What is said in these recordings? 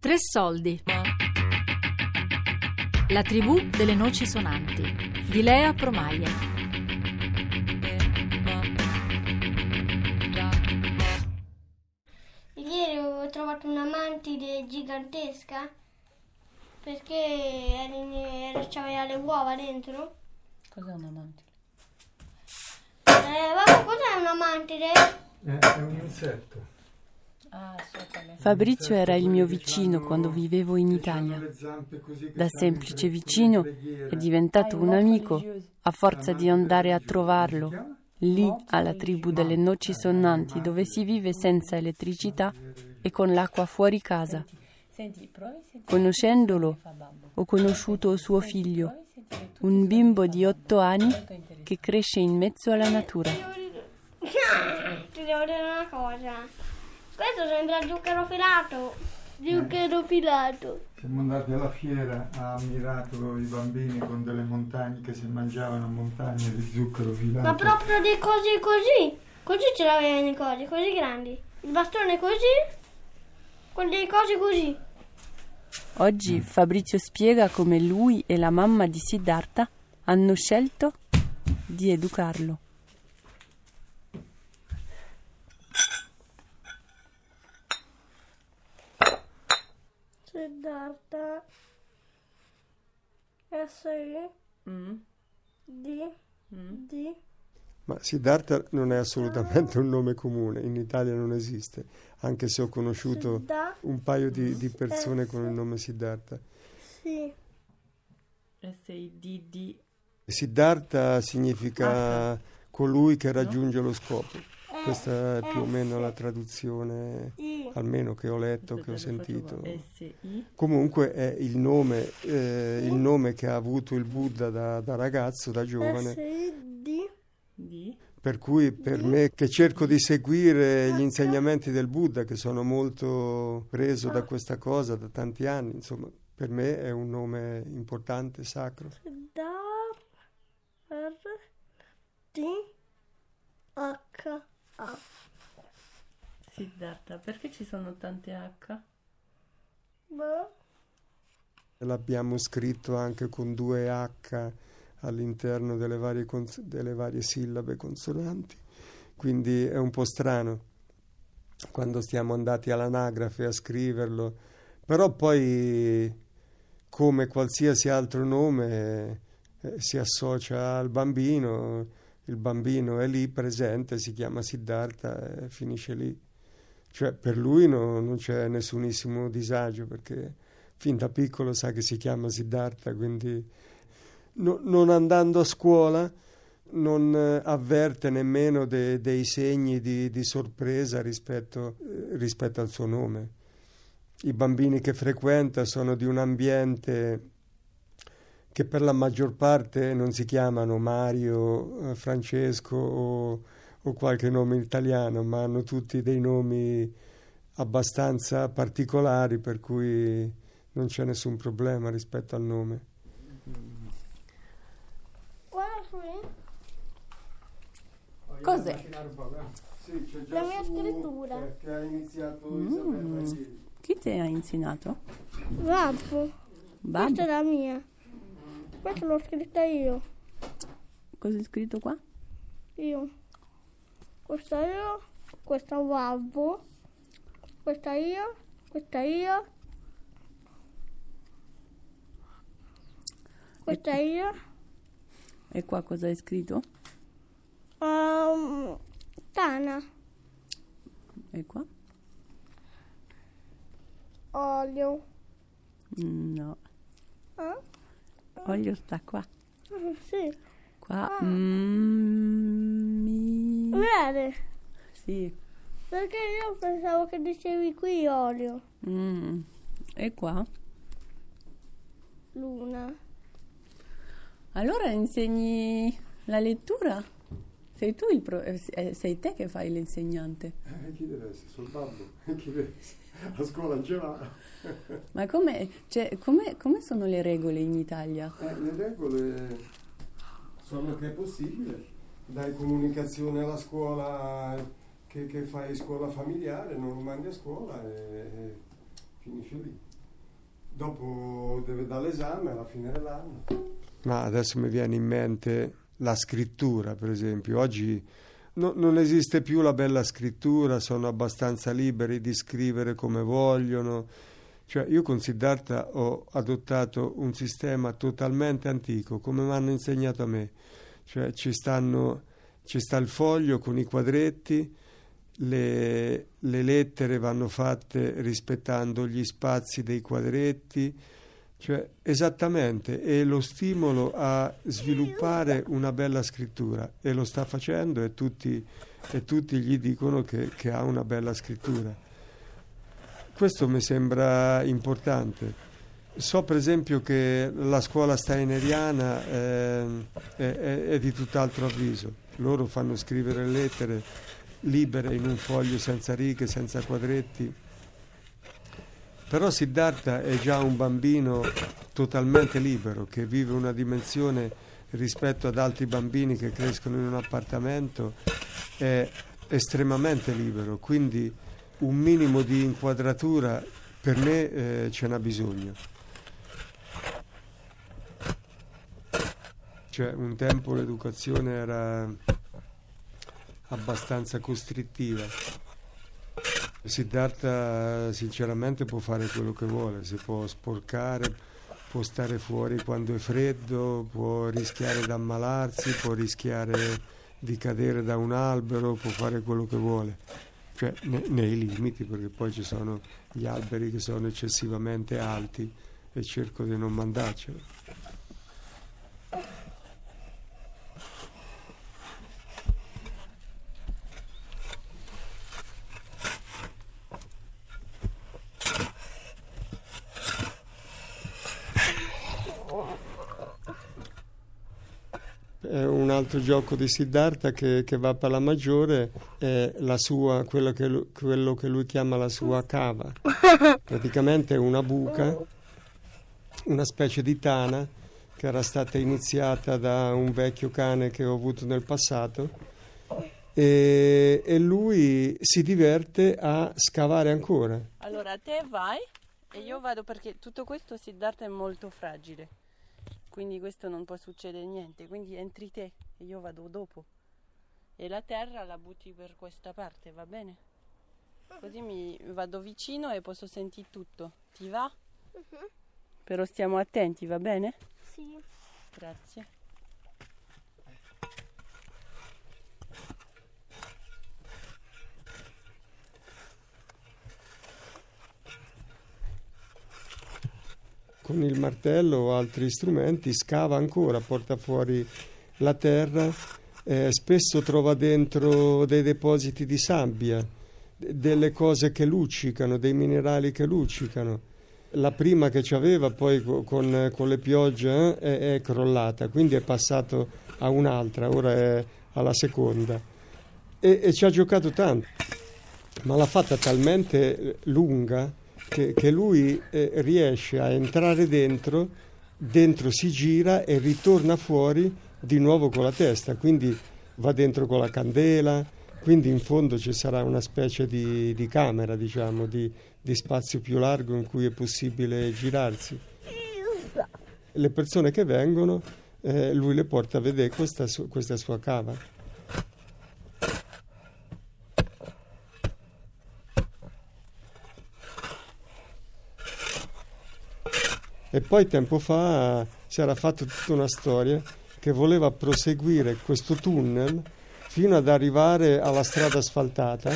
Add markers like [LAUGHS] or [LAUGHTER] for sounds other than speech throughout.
Tre soldi. La tribù delle noci sonanti di Lea Promaglia. Ieri ho trovato una mantide gigantesca perché c'aveva le uova dentro. Cos'è una mantide? Eh, papà, cos'è una mantide? Eh, è un insetto. Ah, so qual è. Fabrizio era il mio vicino quando vivevo in Italia. Da semplice in- vicino è diventato un amico a forza di andare a trovarlo lì alla tribù delle noci sonnanti dove si vive senza elettricità e con l'acqua fuori casa. Conoscendolo ho conosciuto suo figlio, un bimbo di otto anni che cresce in mezzo alla natura. Ti devo dire una cosa. Questo sembra zucchero filato. Zucchero filato. Siamo andati alla fiera, ha ammirato i bambini con delle montagne che si mangiavano montagne di zucchero filato. Ma proprio di così così. Così ce l'avevano i cosi, così grandi. Il bastone così. Con dei cosi così. Oggi Fabrizio spiega come lui e la mamma di Siddhartha hanno scelto di educarlo. Siddhartha. S-I. D. D. Ma Siddhartha non è assolutamente un nome comune, in Italia non esiste, anche se ho conosciuto un paio di, di persone con il nome Siddhartha. Sì. S-I-D-D. Siddhartha significa colui che raggiunge lo scopo. Questa è più o meno la traduzione, I. almeno che ho letto, che ho sentito. S-I. Comunque è il nome, eh, il nome che ha avuto il Buddha da, da ragazzo, da giovane. S-I-D. D. Per cui per me che cerco di seguire gli insegnamenti del Buddha, che sono molto preso da questa cosa da tanti anni, insomma, per me è un nome importante, sacro. Siddhartha. Siddhartha, perché ci sono tante H? Boh. L'abbiamo scritto anche con due H all'interno delle varie, cons- delle varie sillabe consonanti, quindi è un po' strano quando stiamo andati all'anagrafe a scriverlo, però poi come qualsiasi altro nome eh, si associa al bambino, il bambino è lì presente, si chiama Siddhartha e finisce lì. Cioè per lui no- non c'è nessunissimo disagio perché fin da piccolo sa che si chiama Siddhartha, quindi no- non andando a scuola non eh, avverte nemmeno de- dei segni di, di sorpresa rispetto, eh, rispetto al suo nome. I bambini che frequenta sono di un ambiente che per la maggior parte non si chiamano Mario, eh, Francesco o, o qualche nome italiano, ma hanno tutti dei nomi abbastanza particolari per cui non c'è nessun problema rispetto al nome. Guarda qui. Cos'è? Sì, c'è La mia scrittura. Che ha iniziato Mm. Chi ti ha insegnato? Babbo. Babbo? Questa è la mia. Questa l'ho scritta io. Cosa è scritto qua? Io. Questa io. Questa babbo. Questa io. Questa io. Questa io. E qua cosa è scritto? Um, Tana. E qua? Olio. No, Ah? olio sta qua. Ah, Sì. Qua. mm, Vede? Sì. Perché io pensavo che dicevi qui olio. Mm. E qua? Luna. Allora insegni la lettura? Sei tu il pro- eh, eh, sei te che fai l'insegnante. Eh, chi deve essere? Sul babbo? [LAUGHS] Chi deve... [LAUGHS] A scuola non ce l'ha. Ma come, cioè, come, come sono le regole in Italia? Eh, le regole sono che è possibile. Dai comunicazione alla scuola che, che fai scuola familiare, non lo mandi a scuola e, e finisce lì. dopo deve dare l'esame alla fine dell'anno. Ma adesso mi viene in mente la scrittura, per esempio. Oggi no- non esiste più la bella scrittura, sono abbastanza liberi di scrivere come vogliono. Cioè, io con Siddhartha ho adottato un sistema totalmente antico, come mi hanno insegnato a me. Cioè, ci, stanno, ci sta il foglio con i quadretti, le, le lettere vanno fatte rispettando gli spazi dei quadretti, cioè, esattamente, è lo stimolo a sviluppare una bella scrittura e lo sta facendo e tutti, e tutti gli dicono che, che, ha una bella scrittura. Questo mi sembra importante. So per esempio che la scuola steineriana eh, è, è, di tutt'altro avviso, loro fanno scrivere lettere libere in un foglio senza righe, senza quadretti. Però Siddhartha è già un bambino totalmente libero, che vive una dimensione rispetto ad altri bambini che crescono in un appartamento, è estremamente libero, quindi un minimo di inquadratura per me eh, ce n'ha bisogno. Cioè, un tempo l'educazione era abbastanza costrittiva. Siddhartha sinceramente può fare quello che vuole, si può sporcare, può stare fuori quando è freddo, può rischiare di ammalarsi, può rischiare di cadere da un albero, può fare quello che vuole, cioè ne, nei limiti perché poi ci sono gli alberi che sono eccessivamente alti e cerco di non mandarcelo. Un altro gioco di Siddhartha che, che va per la maggiore è la sua, quello, che lui, quello che lui chiama la sua cava. [LAUGHS] Praticamente è una buca, una specie di tana che era stata iniziata da un vecchio cane che ho avuto nel passato e, e lui si diverte a scavare ancora. Allora te vai e io vado perché tutto questo Siddhartha è molto fragile quindi questo non può succedere niente, quindi entri te e io vado dopo. E la terra la butti per questa parte, va bene? Così mi vado vicino e posso sentire tutto. Ti va? Uh-huh. Però stiamo attenti, va bene? Sì. Grazie. Con il martello o altri strumenti, scava ancora, porta fuori la terra, eh, spesso trova dentro dei depositi di sabbia, delle cose che luccicano, dei minerali che luccicano. La prima che ci aveva poi con, con le piogge eh, è, è, crollata, quindi è passato a un'altra, ora è alla seconda. E, e ci ha giocato tanto, ma l'ha fatta talmente lunga che, che lui eh, riesce a entrare dentro, dentro si gira e ritorna fuori di nuovo con la testa, quindi va dentro con la candela, quindi in fondo ci sarà una specie di, di camera, diciamo, di, di spazio più largo in cui è possibile girarsi. Le persone che vengono, eh, lui le porta a vedere questa, questa sua cava. E poi tempo fa si era fatta tutta una storia che voleva proseguire questo tunnel fino ad arrivare alla strada asfaltata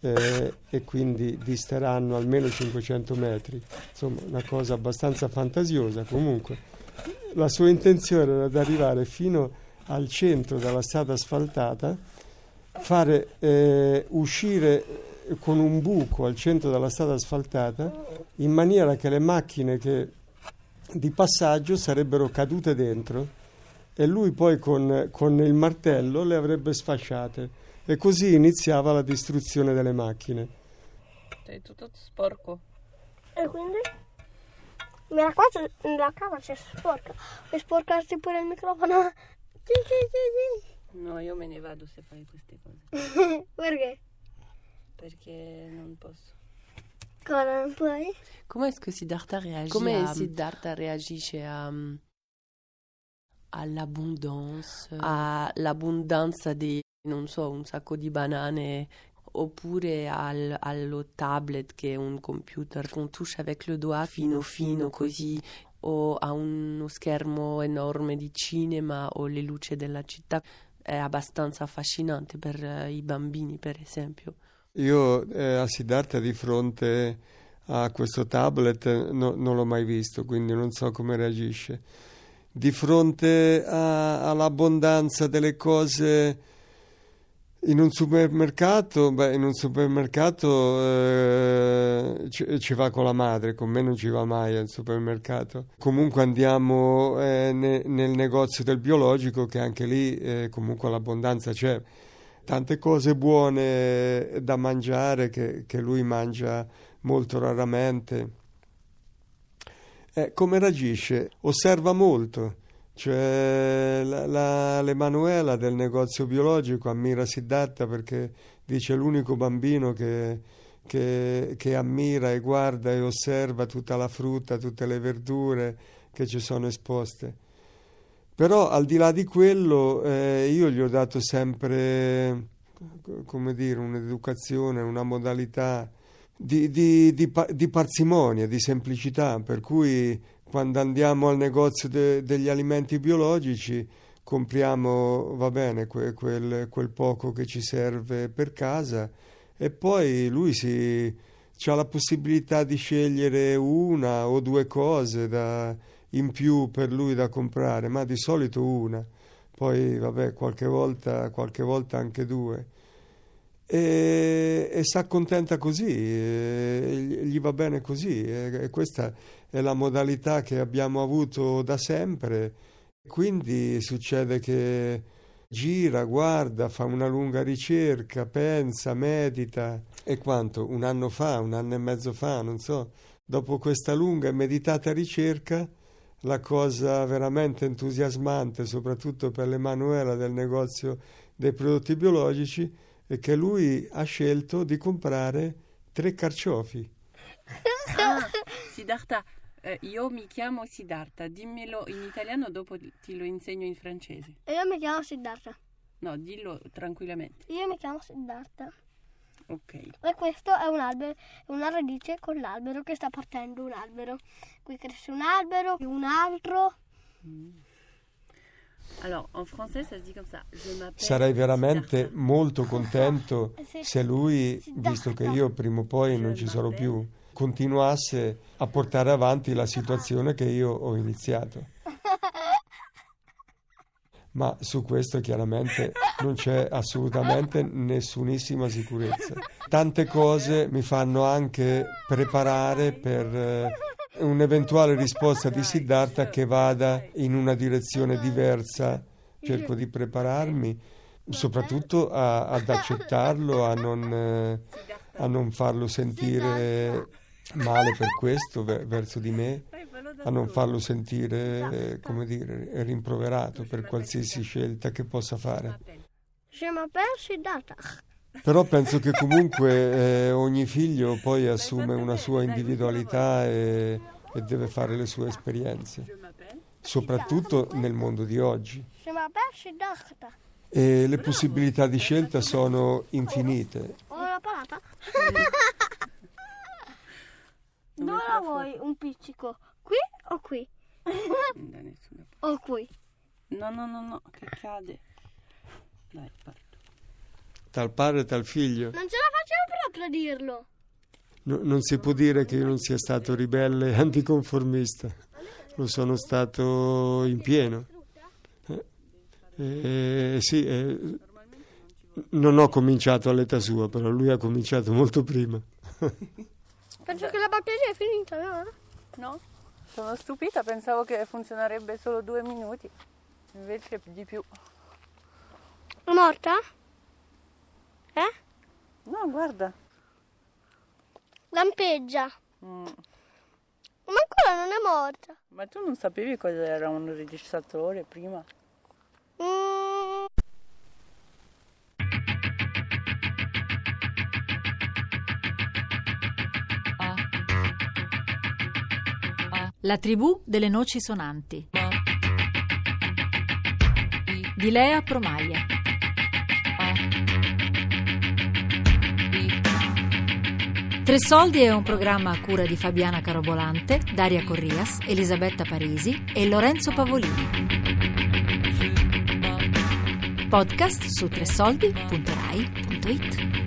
eh, e quindi disteranno almeno 500 metri. Insomma, una cosa abbastanza fantasiosa comunque. La sua intenzione era di arrivare fino al centro della strada asfaltata, fare eh, uscire con un buco al centro della strada asfaltata in maniera che le macchine che di passaggio sarebbero cadute dentro e lui poi con, con il martello le avrebbe sfasciate e così iniziava la distruzione delle macchine. Sei tutto sporco. E quindi? La cosa, la cava c'è sporca. Vuoi sporcarti pure il microfono? [LAUGHS] No, io me ne vado se fai queste cose. [LAUGHS] Perché? Perché non posso. Cosa puoi? Come est-ce que Siddhartha réagit Come à, Siddhartha reagisce a, all'abbondanza? all'abbondanza di, non so, un sacco di banane oppure al- allo tablet che è un computer con touche avec le doigt fino fino così o a uno schermo enorme di cinema o le luci della città è abbastanza affascinante per eh, i bambini per esempio Io eh, a Siddhartha di fronte a questo tablet no- non l'ho mai visto, quindi non so come reagisce. Di fronte a- all'abbondanza delle cose in un supermercato, beh, in un supermercato eh, ci, ci va con la madre, con me non ci va mai al supermercato. Comunque andiamo eh, ne- nel negozio del biologico, che anche lì eh, comunque l'abbondanza c'è tante cose buone da mangiare che, che lui mangia molto raramente. Eh, come reagisce? Osserva molto. Cioè, la, la- l'Emanuela del negozio biologico ammira Siddhartha perché dice l'unico bambino che, che- che ammira e guarda e osserva tutta la frutta, tutte le verdure che ci sono esposte. Però al di là di quello, eh, io gli ho dato sempre, co- come dire, un'educazione, una modalità di, di- di di parsimonia, di semplicità, per cui quando andiamo al negozio de- degli alimenti biologici compriamo, va bene, que- quel, quel poco che ci serve per casa e poi lui si, ha la possibilità di scegliere una o due cose da in più per lui da comprare, ma di solito una, poi vabbè qualche volta, qualche volta anche due. E, e si accontenta così, gli va bene così, e, e questa è la modalità che abbiamo avuto da sempre. Quindi succede che gira, guarda, fa una lunga ricerca, pensa, medita. E quanto? Un anno fa, un anno e mezzo fa, non so, dopo questa lunga e meditata ricerca, la cosa veramente entusiasmante, soprattutto per l'Emanuela del negozio dei prodotti biologici, è che lui ha scelto di comprare tre carciofi. Ah, Siddhartha, eh, io mi chiamo Siddhartha, dimmelo in italiano, dopo ti lo insegno in francese. E io mi chiamo Siddhartha. No, dillo tranquillamente. Io mi chiamo Siddhartha. Ok. E questo è un albero, è una radice con l'albero che sta partendo un albero. Qui cresce un albero, un altro. Alors, en français, ça se dit comme ça. Je m'appelle Sarei veramente Siddhartha. molto contento [LAUGHS] Sì. se lui, visto che io prima o poi non ci sarò più, continuasse a portare avanti la situazione che io ho iniziato. Ma su questo chiaramente non c'è assolutamente nessunissima sicurezza. Tante cose mi fanno anche preparare per eh, un'eventuale risposta di Siddhartha che vada in una direzione diversa. Cerco di prepararmi soprattutto a- ad accettarlo, a non, eh, a non farlo sentire male per questo ve- verso di me, a non farlo sentire, eh, come dire, rimproverato per qualsiasi scelta che possa fare. Però penso che comunque eh, ogni figlio poi assume una sua individualità e, e deve fare le sue esperienze, soprattutto nel mondo di oggi. E le possibilità di scelta sono infinite. Ho la parata. Dove [LAUGHS] la vuoi un pizzico? O qui? Da nessuna parte. O qui? No, no, no, no, che cade. Dai, parto. Tal padre, tal figlio. Non ce la facevo proprio a dirlo. No- non si può dire che io non sia stato ribelle e anticonformista. Lo sono stato in pieno. Eh, eh, sì, eh, non ho cominciato all'età sua, però lui ha cominciato molto prima. Penso che la battaglia è finita, no? No? Sono stupita, pensavo che funzionerebbe solo due minuti. Invece di più. È morta? Eh? No, guarda. Lampeggia. Mm. Ma ancora non è morta. Ma tu non sapevi cosa era un registratore prima? Mm. La tribù delle noci sonanti di Lea Promaglia. Tre Soldi è un programma a cura di Fabiana Carobolante, Daria Corrias, Elisabetta Parisi e Lorenzo Pavolini. Podcast su tresoldi.rai.it